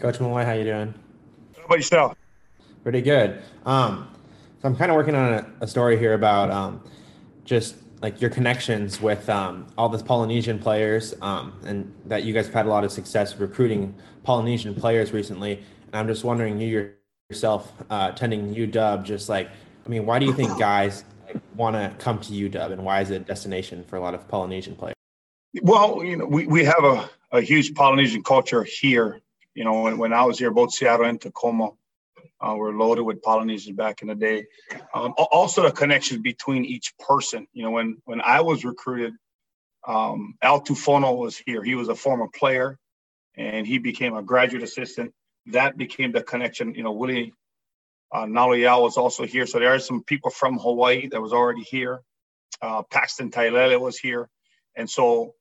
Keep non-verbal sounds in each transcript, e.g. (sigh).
Coach Malloy, how you doing? How about yourself? Pretty good. Um, so I'm kind of working on a, a story here about um, just like your connections with um, all the Polynesian players, um, and that you guys have had a lot of success recruiting Polynesian players recently. And I'm just wondering, you yourself uh, attending UW, just like, I mean, why do you think guys like, want to come to UW, and why is it a destination for a lot of Polynesian players? Well, you know, we, we have a, a huge Polynesian culture here. You know, when, when I was here, both Seattle and Tacoma uh, were loaded with Polynesians back in the day. Um, also, the connections between each person. You know, when when I was recruited, um, Al Tufono was here. He was a former player, and he became a graduate assistant. That became the connection. You know, Willie uh, Naloiao was also here. So there are some people from Hawaii that was already here. Uh, Paxton Tailele was here, and so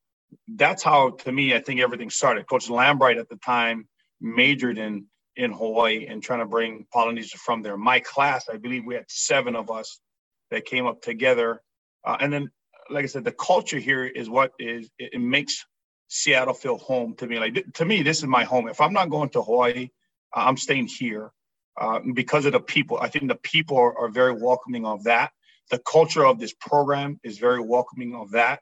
that's how, to me, I think everything started. Coach Lambright at the time majored in in Hawaii and trying to bring Polynesia from there. My class, I believe we had seven of us that came up together. Uh, and then, like I said, the culture here is what is it, it, makes Seattle feel home to me. Like to me, this is my home. If I'm not going to Hawaii, uh, I'm staying here uh, because of the people. I think the people are, are, very welcoming of that. The culture of this program is very welcoming of that.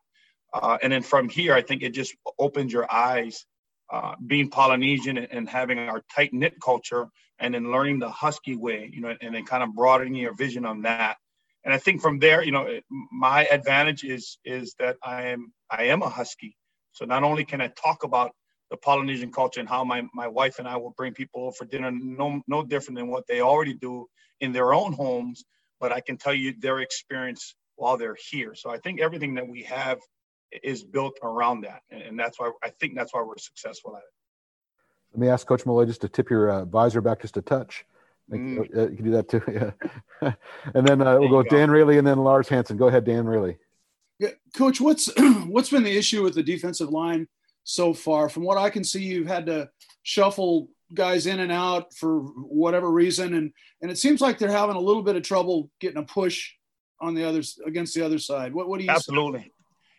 Uh, and then from here, I think it just opens your eyes uh, being Polynesian and, having our tight knit culture, and then learning the Husky way, you know, and then kind of broadening your vision on that. And I think from there, you know, my advantage is is that I am I am a Husky. So not only can I talk about the Polynesian culture and how my, my wife and I will bring people over for dinner, no no different than what they already do in their own homes, but I can tell you their experience while they're here. So I think everything that we have is built around that, and that's why I think that's why we're successful at it. Let me ask Coach Malloy just to tip your uh, visor back just a touch. Mm. Uh, you can do that too. (laughs) Yeah. and then uh, we'll go with Dan Raley and then Lars Hansen. Go ahead, Dan Raley. Yeah, Coach, what's (clears throat) what's been the issue with the defensive line so far? From what I can see, you've had to shuffle guys in and out for whatever reason, and and it seems like they're having a little bit of trouble getting a push on the others against the other side. What what do you absolutely? Say?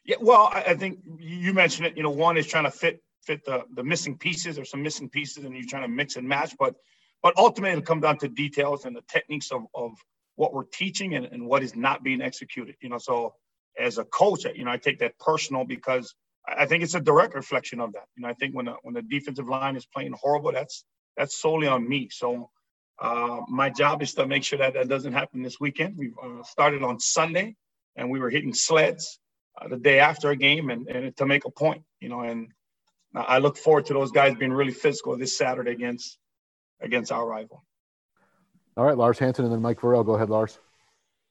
Yeah, well, I, I think you mentioned it. You know, one is trying to fit fit the the missing pieces or some missing pieces, and you're trying to mix and match. But but ultimately, it comes down to details and the techniques of of what we're teaching and, and what is not being executed. You know, so as a coach, you know, I take that personal because I think it's a direct reflection of that. You know, I think when a, when the defensive line is playing horrible, that's that's solely on me. So uh, my job is to make sure that that doesn't happen this weekend. We've uh, started on Sunday, and we were hitting sleds uh, the day after a game and, and to make a point, you know, and I look forward to those guys being really physical this Saturday against against our rival. All right, Lars Hansen and then Mike Vorel. Go ahead, Lars.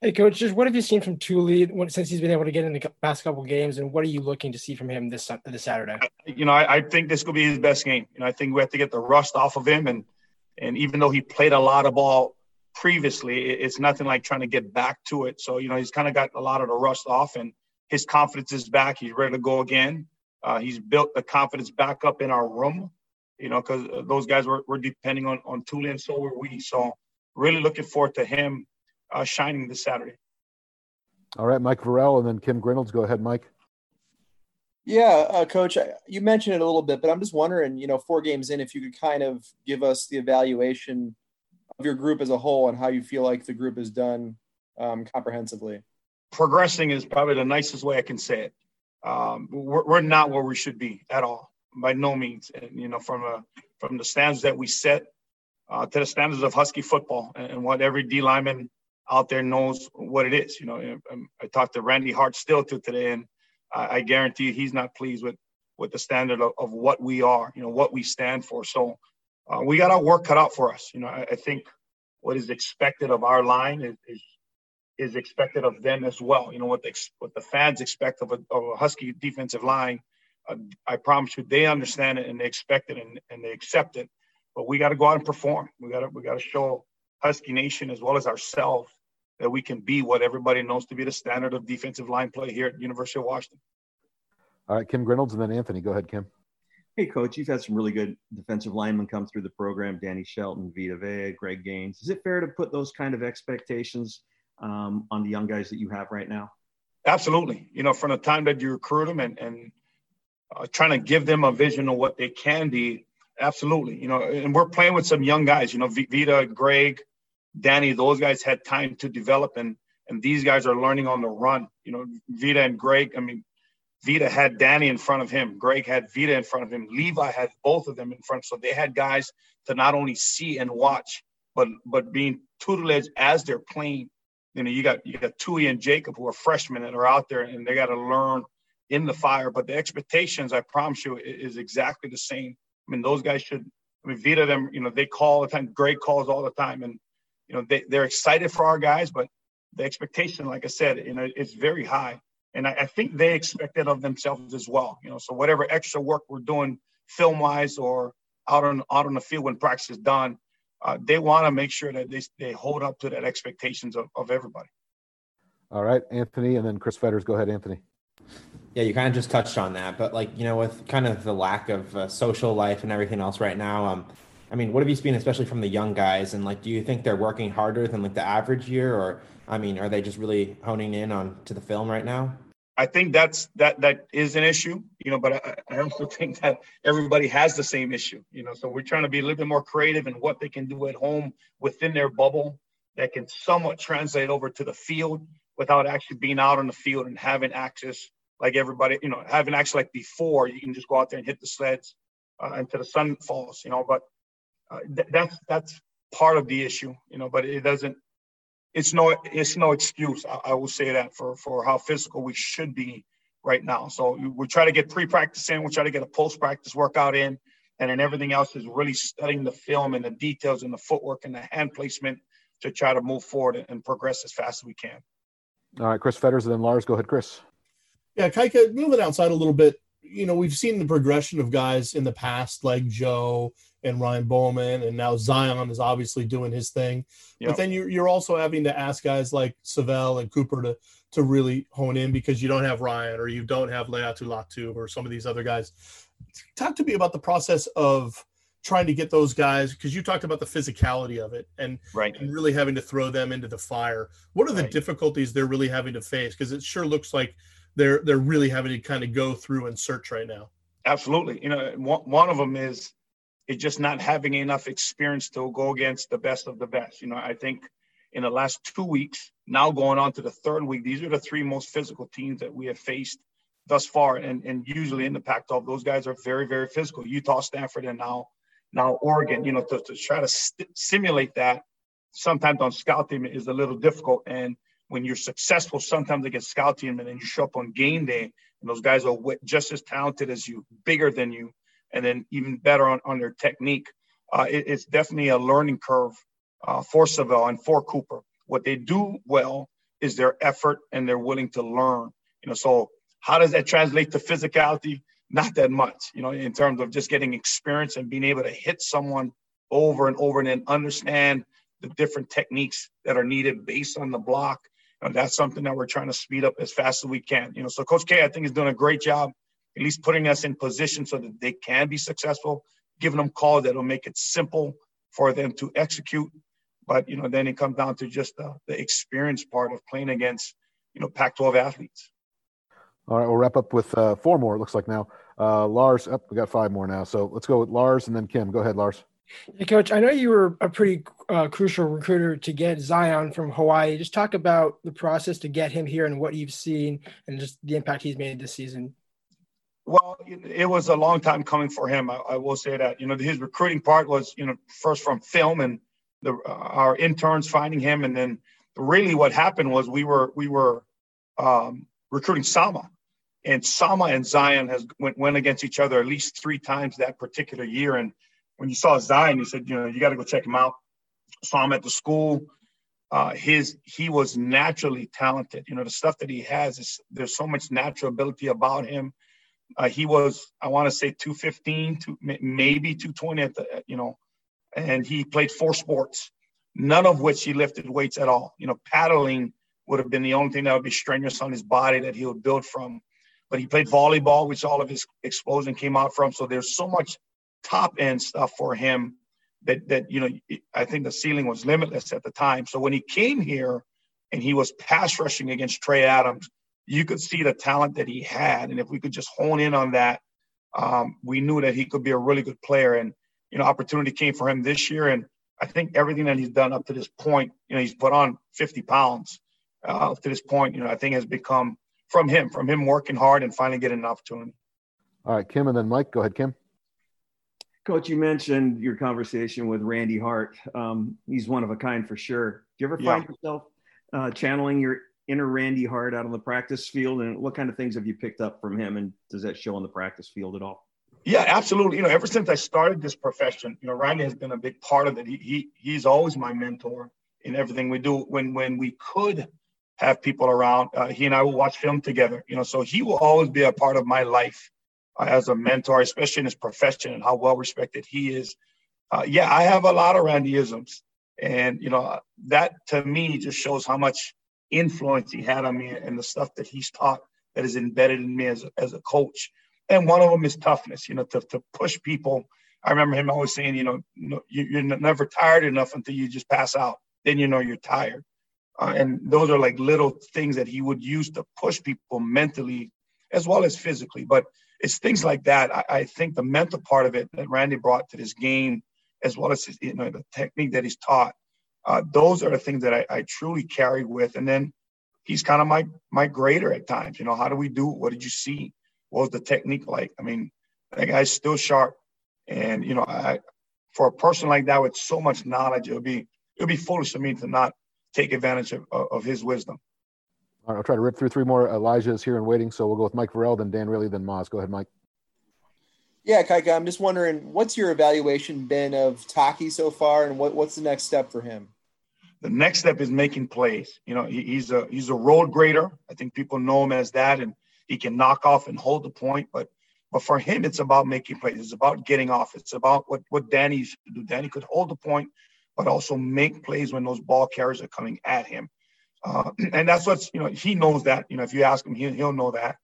Hey, coach. Just what have you seen from Tuli since he's been able to get in the past couple games, and what are you looking to see from him this this Saturday? You know, I, I think this could be his best game. You know, I think we have to get the rust off of him, and and even though he played a lot of ball previously, it's nothing like trying to get back to it. So you know, he's kind of got a lot of the rust off, and his confidence is back. He's ready to go again. Uh, he's built the confidence back up in our room, you know, because uh, those guys were, were depending on, on Tuli and so were we. So really looking forward to him uh, shining this Saturday. All right, Mike Vorel and then Kim Grinolds. Go ahead, Mike. Yeah, uh, coach, you mentioned it a little bit, but I'm just wondering, you know, four games in, if you could kind of give us the evaluation of your group as a whole and how you feel like the group is done um, comprehensively progressing is probably the nicest way I can say it. Um, we're, we're not where we should be at all, by no means. And, you know, from a, from the standards that we set uh, to the standards of Husky football and, and, what every D lineman out there knows what it is. You know, um, I talked to Randy Hart still to today, and I, I guarantee he's not pleased with with the standard of, of, what we are. You know, what we stand for. So uh, we got our work cut out for us. You know, I, I think what is expected of our line is, is, is expected of them as well. You know what the what the fans expect of a, of a Husky defensive line. Uh, I promise you, they understand it and they expect it and, and they accept it. But we got to go out and perform. We got to we got to show Husky Nation as well as ourselves that we can be what everybody knows to be the standard of defensive line play here at University of Washington. All right, Kim Grinolds and then Anthony. Go ahead, Kim. Hey, coach, you've had some really good defensive linemen come through the program Danny Shelton, Vita Vea, Greg Gaines. Is it fair to put those kind of expectations um, on the young guys that you have right now? Absolutely. You know, from the time that you recruit them and, and uh, trying to give them a vision of what they can be, absolutely. You know, and we're playing with some young guys, you know, Vita, Greg, Danny, those guys had time to develop and and these guys are learning on the run. You know, Vita and Greg, I mean, Vita had Danny in front of him. Greg had Vita in front of him. Levi had both of them in front. So they had guys to not only see and watch, but but being tutelage as they're playing. You know, you got you got Tui and Jacob who are freshmen that are out there and they got to learn in the fire. But the expectations, I promise you, is exactly the same. I mean, those guys should. I mean, Vita them. You know, they call all the time. great calls all the time, and you know they, they're excited for our guys, but the expectation, like I said, you know, it's very high and I, I, think they expect it of themselves as well. You know, so whatever extra work we're doing film wise or out on out on the field when practice is done, uh, they want to make sure that they they hold up to that expectations of, of everybody. All right, Anthony, and then Chris Fetters. Go ahead, Anthony. Yeah, you kind of just touched on that, but like you know, with kind of the lack of uh, social life and everything else right now, um, I mean, what have you seen, especially from the young guys? And like, do you think they're working harder than like the average year, or I mean, are they just really honing in on to the film right now? I think that's that that is an issue, you know, but I, I also (laughs) think that everybody has the same issue, you know. So we're trying to be a little bit more creative in what they can do at home within their bubble that can somewhat translate over to the field without actually being out on the field and having access like everybody, you know, having access like before. You can just go out there and hit the sleds uh, until the sun falls, you know. But uh, th- that's that's part of the issue, you know. But it doesn't it's no it's no excuse. I, I, will say that for for how physical we should be right now. So we try to get pre-practice in, we try to get a post-practice workout in, and then everything else is really studying the film and the details and the footwork and the hand placement to try to move forward and progress as fast as we can. All right, Chris Fetters, and then Lars. Go ahead, Chris. Yeah, Kaika, moving outside a little bit. You know, we've seen the progression of guys in the past, like Joe and Ryan Bowman, and now Zion is obviously doing his thing. Yep. But then you're you're also having to ask guys like Savell and Cooper to to really hone in because you don't have Ryan or you don't have Laiatu Latu or some of these other guys. Talk to me about the process of trying to get those guys because you talked about the physicality of it and, right. and really having to throw them into the fire. What are the right. difficulties they're really having to face? Because it sure looks like they're they're really having to kind of go through and search right now. Absolutely. You know, one, one of them is it's just not having enough experience to go against the best of the best. You know, I think in the last two weeks, now going on to the third week, these are the three most physical teams that we have faced thus far. And, and usually in the Pac-12, those guys are very, very physical. Utah, Stanford, and now now Oregon. You know, to, to try to st- simulate that sometimes on scout team is a little difficult. And when you're successful, sometimes against scout team, and then you show up on game day, and those guys are just as talented as you, bigger than you, and then even better on, on their technique. Uh, it, it's definitely a learning curve uh, for Savell and for Cooper. What they do well is their effort and they're willing to learn. You know, so how does that translate to physicality? Not that much, you know, in terms of just getting experience and being able to hit someone over and over and then understand the different techniques that are needed based on the block. Know, that's something that we're trying to speed up as fast as we can. You know, so Coach K, I think, is doing a great job at least putting us in position so that they can be successful, giving them calls that'll make it simple for them to execute. But you know, then it comes down to just the, the experience part of playing against you know Pac-12 athletes. All right, we'll wrap up with uh, four more. It looks like now. Uh, Lars, oh, we got five more now. So let's go with Lars and then Kim. Go ahead, Lars. Hey, Coach, I know you were a pretty uh, crucial recruiter to get Zion from Hawaii. Just talk about the process to get him here and what you've seen and just the impact he's made this season. Well, it was a long time coming for him. I, I, will say that. You know, his recruiting part was, you know, first from film and the uh, our interns finding him, and then really what happened was we were we were um, recruiting Sama, and Sama and Zion has went, went against each other at least three times that particular year. And when you saw Zion, you said, you know, you got to go check him out. saw him at the school. Uh, his he was naturally talented. You know, the stuff that he has is there's so much natural ability about him. Uh, he was, I want to say, 215, to maybe 220 at the, you know, and he played four sports, none of which he lifted weights at all. You know, paddling would have been the only thing that would be strenuous on his body that he would build from. But he played volleyball, which all of his explosion came out from. So there's so much top end stuff for him that that you know I think the ceiling was limitless at the time. So when he came here and he was pass rushing against Trey Adams, you could see the talent that he had, and if we could just hone in on that, um, we knew that he could be a really good player. And you know, opportunity came for him this year, and I think everything that he's done up to this point, you know, he's put on 50 pounds uh, up to this point. You know, I think has become from him, from him working hard and finally getting an opportunity. All right, Kim, and then Mike. Go ahead, Kim. Coach, you mentioned your conversation with Randy Hart. Um, he's one of a kind for sure. Do you ever find yeah. yourself uh, channeling your inner Randy Hart out on the practice field? And what kind of things have you picked up from him? And does that show on the practice field at all? Yeah, absolutely. You know, ever since I started this profession, you know, Randy has been a big part of it. He, he he's always my mentor in everything we do. When when we could have people around, uh, he and I will watch film together. You know, so he will always be a part of my life as a mentor, especially in his profession and how well respected he is. Uh, yeah, I have a lot of Randyisms, and you know that to me just shows how much influence he had on me and the stuff that he's taught that is embedded in me as a, as a coach. And one of them is toughness. You know, to to push people. I remember him always saying, you know, you're never tired enough until you just pass out. Then you know you're tired. Uh, and those are like little things that he would use to push people mentally as well as physically. But it's things like that. I, I, think the mental part of it that Randy brought to this game, as well as his, you know the technique that he's taught, uh, those are the things that I, I truly carry with. And then he's kind of my my grader at times. You know, how do we do? What did you see? What was the technique like? I mean, that guy's still sharp, and you know, I for a person like that with so much knowledge, it would be it would be foolish of me to not take advantage of, of his wisdom. All right, I'll try to rip through three more. Elijah is here and waiting, so we'll go with Mike Vorel, then Dan Raley, then Moz. Go ahead, Mike. Yeah, Kaika, I'm just wondering, what's your evaluation been of Taki so far, and what, what's the next step for him? The next step is making plays. You know, he, he's a he's a road grader. I think people know him as that, and he can knock off and hold the point. But but for him, it's about making plays. It's about getting off. It's about what what Danny do. Danny could hold the point, but also make plays when those ball carriers are coming at him. Uh, (clears throat) and that's what's, you know, he knows that. You know, if you ask him, he, he'll know that.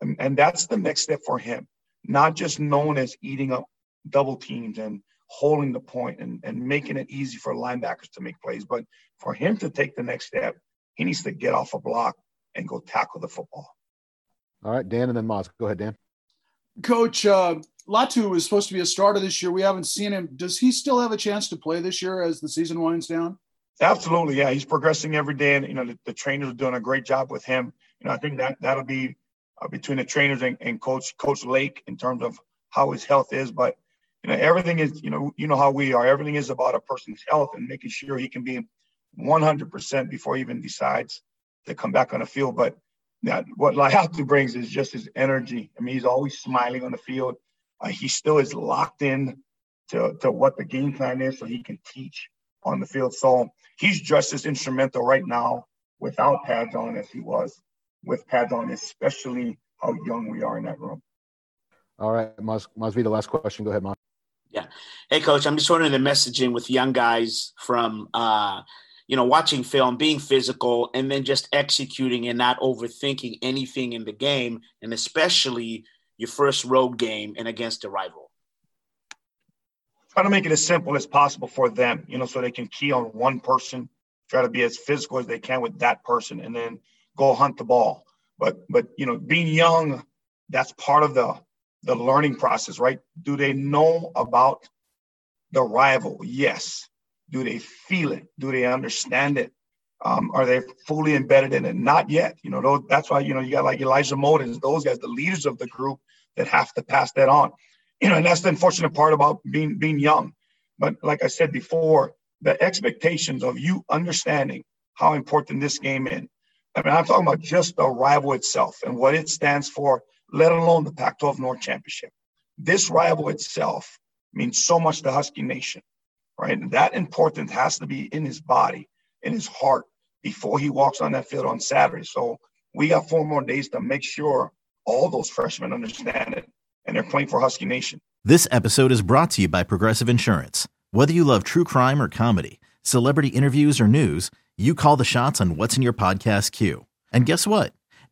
And, and that's the next step for him, not just known as eating up double teams and holding the point and, and making it easy for linebackers to make plays. But for him to take the next step, he needs to get off a block and go tackle the football. All right, Dan, and then Moz. Go ahead, Dan. Coach, uh, Latu was supposed to be a starter this year. We haven't seen him. Does he still have a chance to play this year as the season winds down? Absolutely, yeah. He's progressing every day, and you know the, the trainers are doing a great job with him. You know, I think that that'll be uh, between the trainers and, and Coach Coach Lake in terms of how his health is. But you know, everything is you know you know how we are. Everything is about a person's health and making sure he can be 100% before he even decides to come back on the field. But that, what Laiatu brings is just his energy. I mean, he's always smiling on the field. Uh, he still is locked in to, to what the game plan is so he can teach on the field. So he's just as instrumental right now without pads on as he was with pads on, especially how young we are in that room. All right, must must be the last question. Go ahead, Maz. Yeah. Hey, coach, I'm just wondering the messaging with young guys from, uh, you know, watching film, being physical, and then just executing and not overthinking anything in the game, and especially your first road game and against a rival try to make it as simple as possible for them, you know, so they can key on one person, try to be as physical as they can with that person, and then go hunt the ball. But but you know, being young, that's part of the the learning process, right? Do they know about the rival? Yes. Do they feel it? Do they understand it? Um, are they fully embedded in it? Not yet. You know, that's why you know you got like Elijah Molden's, those guys, the leaders of the group that have to pass that on you (clears throat) know, and that's the unfortunate part about being being young. But like I said before, the expectations of you understanding how important this game is. I mean, I'm talking about just the rival itself and what it stands for, let alone the Pac-12 North Championship. This rival itself means so much to Husky Nation. right? And that importance has to be in his body, in his heart, before he walks on that field on Saturday. So we got four more days to make sure all those freshmen understand it and they're playing for Husky Nation. This episode is brought to you by Progressive Insurance. Whether you love true crime or comedy, celebrity interviews or news, you call the shots on what's in your podcast queue. And guess what?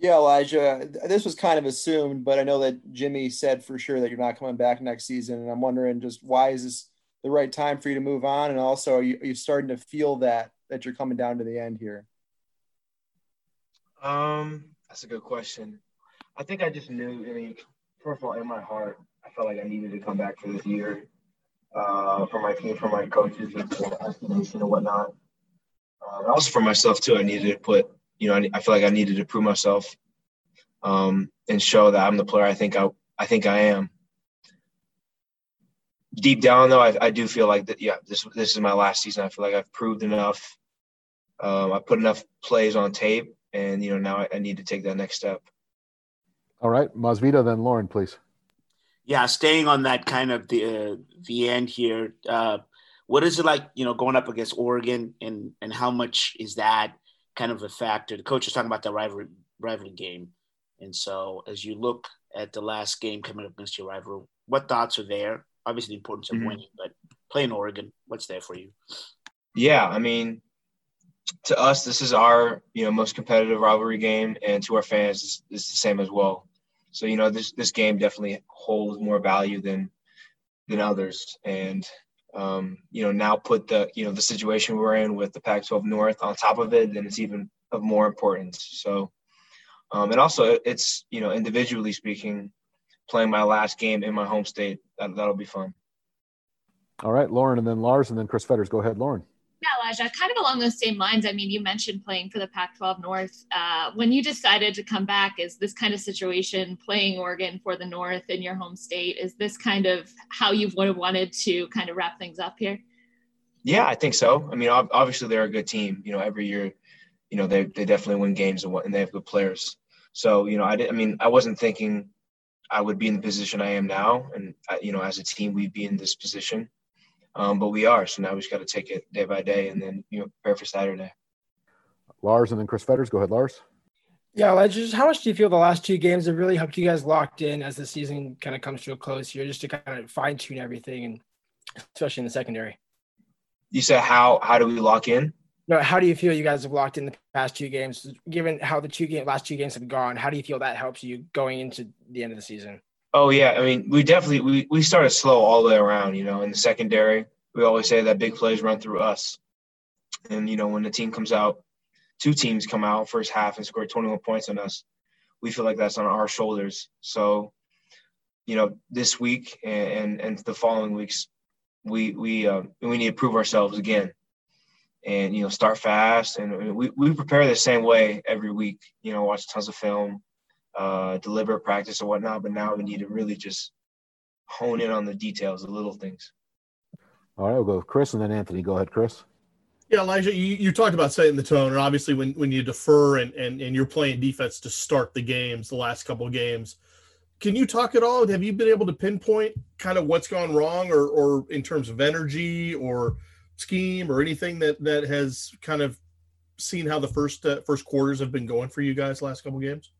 Yeah, Elijah, this was kind of assumed, but I know that Jimmy said for sure that you're not coming back next season. And I'm wondering just why is this the right time for you to move on? And also, are you, are you starting to feel that that you're coming down to the end here? Um, that's a good question. I think I just knew. I mean, first of all, in my heart, I felt like I needed to come back for this year, uh, for my team, for my coaches, and for estimation and whatnot. Uh, also for myself too. I needed to put, you know, I, I feel like I needed to prove myself, um, and show that I'm the player I think I I think I am deep down though, I, I do feel like that. Yeah, this this is my last season. I feel like I've proved enough. Um, I put enough plays on tape, and you know now I, I need to take that next step. All right, Masvita, then Lauren, please. Yeah, staying on that kind of the uh, the end here. Uh, what is it like, you know, going up against Oregon, and and how much is that kind of a factor? The coach is talking about the rivalry rivalry game, and so as you look at the last game coming up against your rival, what thoughts are there? obviously the importance of mm-hmm. winning, but playing Oregon, what's there for you? Yeah, I mean, to us, this is our you know most competitive rivalry game, and to our fans, it's, it's the same as well. So you know this this game definitely holds more value than than others, and um, you know now put the you know the situation we're in with the Pac-12 North on top of it, then it's even of more importance. So, um, and also it's you know individually speaking, playing my last game in my home state. That, that'll be fun. All right, Lauren, and then Lars, and then Chris Fetters. Go ahead, Lauren. Kind of along those same lines. I mean, you mentioned playing for the Pac 12 North. Uh, when you decided to come back, is this kind of situation, playing Oregon for the North in your home state, is this kind of how you would have wanted to kind of wrap things up here? Yeah, I think so. I mean, obviously, they're a good team. You know, every year, you know, they, they definitely win games and, what, and they have good players. So, you know, I, did, I mean, I wasn't thinking I would be in the position I am now, and uh, you know, as a team, we'd be in this position. Um, but we are, so now we just got to take it day by day, and then you know, prepare for Saturday. Lars, and then Chris Fetters. Go ahead, Lars. Yeah, just how much do you feel the last two games have really helped you guys locked in as the season kind of comes to a close here, just to kind of fine tune everything, and especially in the secondary? You said how how do we lock in? No, how do you feel you guys have locked in the past two games? Given how the two game last two games have gone, how do you feel that helps you going into the end of the season? Oh yeah, I mean we definitely we, we started slow all the way around. You know, in the secondary, we always say that big plays run through us, and you know when the team comes out, two teams come out first half and score 21 points on us, we feel like that's on our shoulders. So, you know, this week and and, and the following weeks, we we uh, we need to prove ourselves again and you know start fast and we, we prepare the same way every week you know watch tons of film uh deliberate practice and whatnot but now we need to really just hone in on the details the little things. All right we'll go with chris and then anthony. Go ahead chris. Yeah elijah you, you talked about setting the tone and obviously when, when you defer and, and and you're playing defense to start the games the last couple of games can you talk at all? Have you been able to pinpoint kind of what's gone wrong or or in terms of energy or scheme or anything that that has kind of seen how the first uh, first quarters have been going for you guys last couple of games?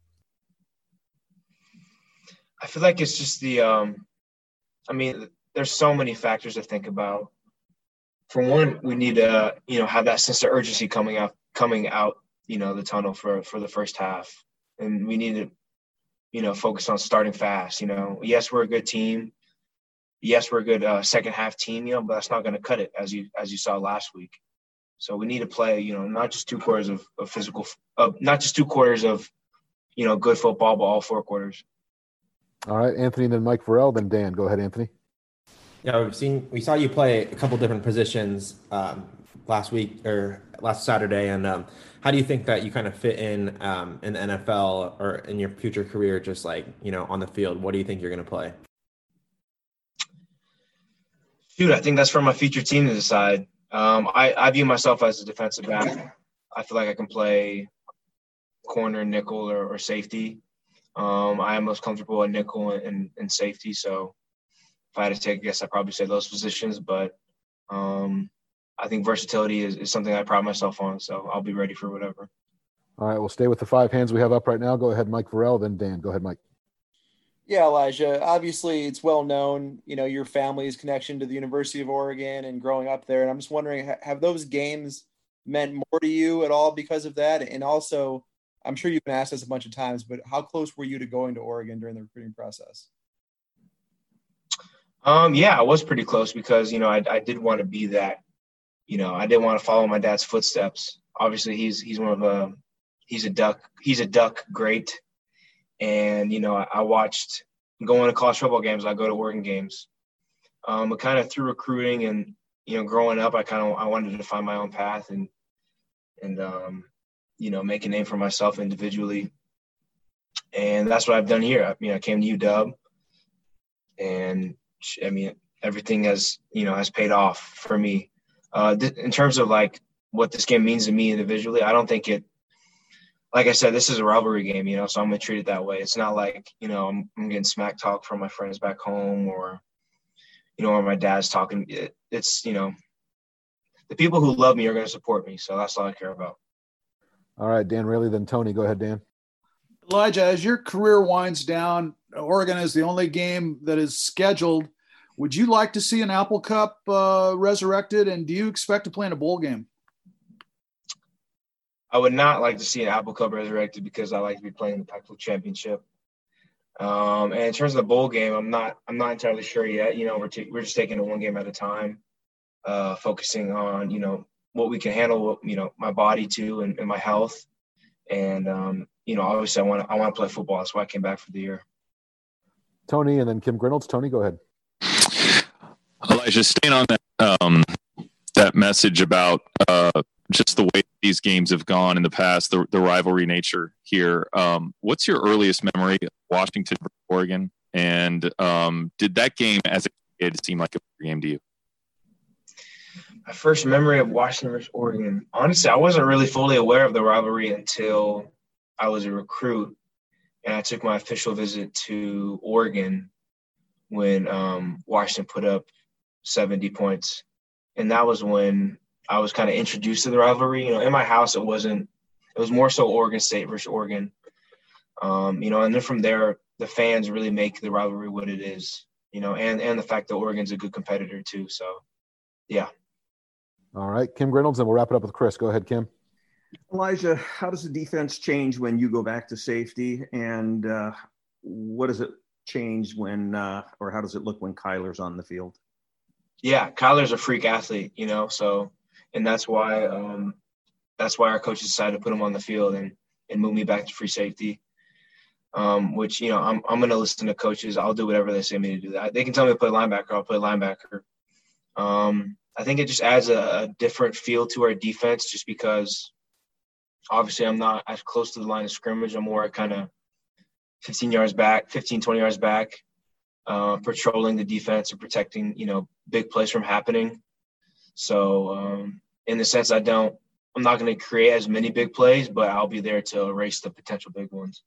I feel like it's just the um I mean there's so many factors to think about. For one, we need to, you know, have that sense of urgency coming out coming out, you know, the tunnel for for the first half. And we need to, you know, focus on starting fast. You know, yes, we're a good team yes, we're a good uh, second half team, you know, but that's not going to cut it as you as you saw last week. So we need to play, you know, not just two quarters of, of physical, uh, not just two quarters of, you know, good football, but all four quarters. All right, Anthony, then Mike Vorel, then Dan. Go ahead, Anthony. Yeah, we've seen we saw you play a couple different positions um, last week or last Saturday, and um, how do you think that you kind of fit in um, in the NFL or in your future career, just like you know on the field? What do you think you're going to play? Dude, I think that's for my future team to decide. Um, I, I view myself as a defensive back. I feel like I can play corner, nickel, or, or safety. Um, I am most comfortable at nickel and, and, safety. So if I had to take a guess, I'd probably say those positions. But um, I think versatility is, is something I pride myself on. So I'll be ready for whatever. All right, we'll stay with the five hands we have up right now. Go ahead, Mike Vorel, then Dan. Go ahead, Mike. Yeah, Elijah. Obviously, it's well known, you know, your family's connection to the University of Oregon and growing up there. And I'm just wondering, have those games meant more to you at all because of that? And also, I'm sure you've been asked this a bunch of times, but how close were you to going to Oregon during the recruiting process? Um, yeah, I was pretty close because you know I, I did want to be that. You know, I didn't want to follow my dad's footsteps. Obviously, he's he's one of a he's a duck he's a duck great, and you know I, I watched going to college football games. I go to Oregon games. Um, but kind of through recruiting and you know growing up, I kind of I wanted to find my own path and and um, you know, make a name for myself individually. And that's what I've done here. I mean, I came to UW and I mean, everything has, you know, has paid off for me. Uh, th- in terms of like what this game means to me individually, I don't think it, like I said, this is a rivalry game, you know, so I'm going to treat it that way. It's not like, you know, I'm, I'm, getting smack talk from my friends back home or, you know, or my dad's talking. It, it's, you know, the people who love me are going to support me. So that's all I care about. All right, Dan Raley, then Tony. Go ahead, Dan. Elijah, as your career winds down, Oregon is the only game that is scheduled. Would you like to see an Apple Cup uh, resurrected, and do you expect to play in a bowl game? I would not like to see an Apple Cup resurrected because I like to be playing the Pac-12 championship. Um, and in terms of the bowl game, I'm not I'm not entirely sure yet. You know, we're t- we're just taking it one game at a time, uh, focusing on you know what we can handle, you know, my body too and, and my health. And um, you know, obviously, I want to I want to play football. That's why I came back for the year. Tony and then Kim Grinolds. Tony, go ahead. Elijah, staying on that um, that message about uh, just the way these games have gone in the past, the, the rivalry nature here. Um, what's your earliest memory of Washington, Oregon? And um, did that game as a kid seem like a game to you? My first memory of Washington versus Oregon. Honestly, I wasn't really fully aware of the rivalry until I was a recruit and I took my official visit to Oregon when um, Washington put up 70 points. And that was when I was kind of introduced to the rivalry. You know, in my house, it wasn't, it was more so Oregon State versus Oregon. Um, you know, and then from there, the fans really make the rivalry what it is, you know, and, and the fact that Oregon's a good competitor too. So, yeah. All right, Kim Grinolds, and we'll wrap it up with Chris. Go ahead, Kim. Elijah, how does the defense change when you go back to safety, and uh, what does it change when, uh, or how does it look when Kyler's on the field? Yeah, Kyler's a freak athlete, you know, so and that's why um, that's why our coaches decided to put him on the field and and move me back to free safety. Um, which you know, I'm I'm gonna listen to coaches. I'll do whatever they say me to do. That they can tell me to play linebacker, I'll play linebacker. Um, I think it just adds a, a, different feel to our defense just because obviously I'm not as close to the line of scrimmage. I'm more kind of 15 yards back, 15, 20 yards back, uh, patrolling the defense and protecting, you know, big plays from happening. So um, in the sense, I don't, I'm not going to create as many big plays, but I'll be there to erase the potential big ones.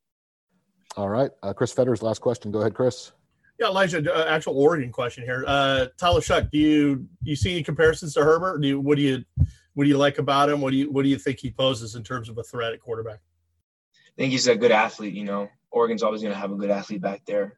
All right. Uh, Chris Fetters, last question. Go ahead, Chris. Yeah, Elijah, uh, actual Oregon question here. Uh, Tyler Shough, do you you see any comparisons to Herbert? Do you, what do you what do you like about him? What do you what do you think he poses in terms of a threat at quarterback? I think he's a good athlete. You know, Oregon's always going to have a good athlete back there.